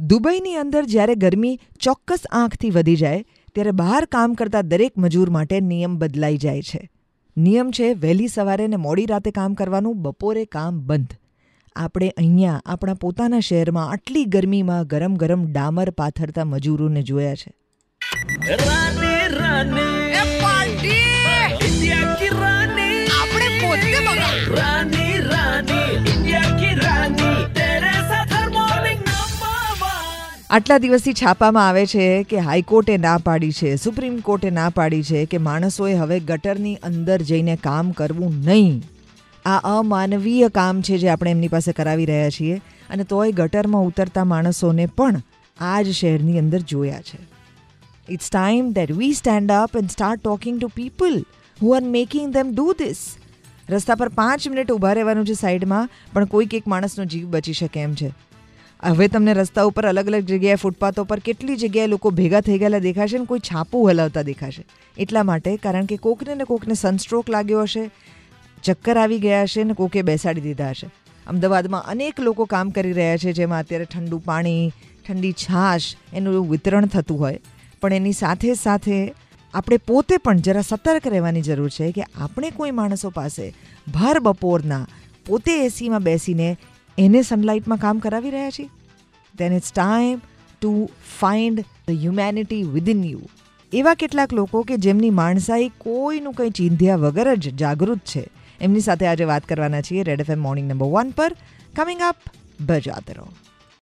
દુબઈની અંદર જ્યારે ગરમી ચોક્કસ આંખથી વધી જાય ત્યારે બહાર કામ કરતા દરેક મજૂર માટે નિયમ બદલાઈ જાય છે. નિયમ છે વહેલી સવારે ને મોડી રાતે કામ કરવાનું બપોરે કામ બંધ. આપણે અહીંયા આપણા પોતાના શહેરમાં આટલી ગરમીમાં ગરમ ગરમ ડામર પાથરતા મજૂરોને જોયા છે. આપણે આટલા દિવસથી છાપામાં આવે છે કે હાઈકોર્ટે ના પાડી છે, સુપ્રીમ કોર્ટે ના પાડી છે કે માણસોએ હવે ગટરની અંદર જઈને કામ કરવું નહીં. આ અમાનવીય કામ છે જે આપણે એમની પાસે કરાવી રહ્યા છીએ અને તોય ગટરમાં ઉતરતા માણસોને પણ આ જ શહેરની અંદર જોયા છે. It's time that we stand up and start talking to people who are making them do this રસ્તા પર પાંચ મિનિટ ઊભા રહેવાનું છે સાઈડમાં, પણ કોઈક એક માણસનો જીવ બચી શકે એમ છે. હવે તમને રસ્તા ઉપર અલગ અલગ જગ્યાએ ફૂટપાથો પર કેટલી જગ્યાએ લોકો ભેગા થઈ ગયેલા દેખાશે ને કોઈ છાપું હલાવતા દેખાશે. એટલા માટે કારણ કે કોકને ને કોકને સનસ્ટ્રોક લાગ્યો હશે, ચક્કર આવી ગયા હશે ને કોકે બેસાડી દીધા હશે. અમદાવાદમાં અનેક લોકો કામ કરી રહ્યા છે, જેમાં અત્યારે ઠંડુ પાણી, ઠંડી છાશ એનું વિતરણ થતું હોય. પણ એની સાથે સાથે આપણે પોતે પણ જરા સતર્ક રહેવાની જરૂર છે કે આપણે કોઈ માણસો પાસે ભર બપોરના પોતે એસીમાં બેસીને એને સનલાઇટમાં કામ કરાવી રહ્યા છીએ? Then it's time to find the humanity within you એવા કેટલાક લોકો કે જેમની માણસાઈ કોઈનું કંઈ ચીંધ્યા વગર જ જાગૃત છે. એમની સાથે આજે વાત કરવાના છીએ red FM morning number one પર. Coming up બજાતરો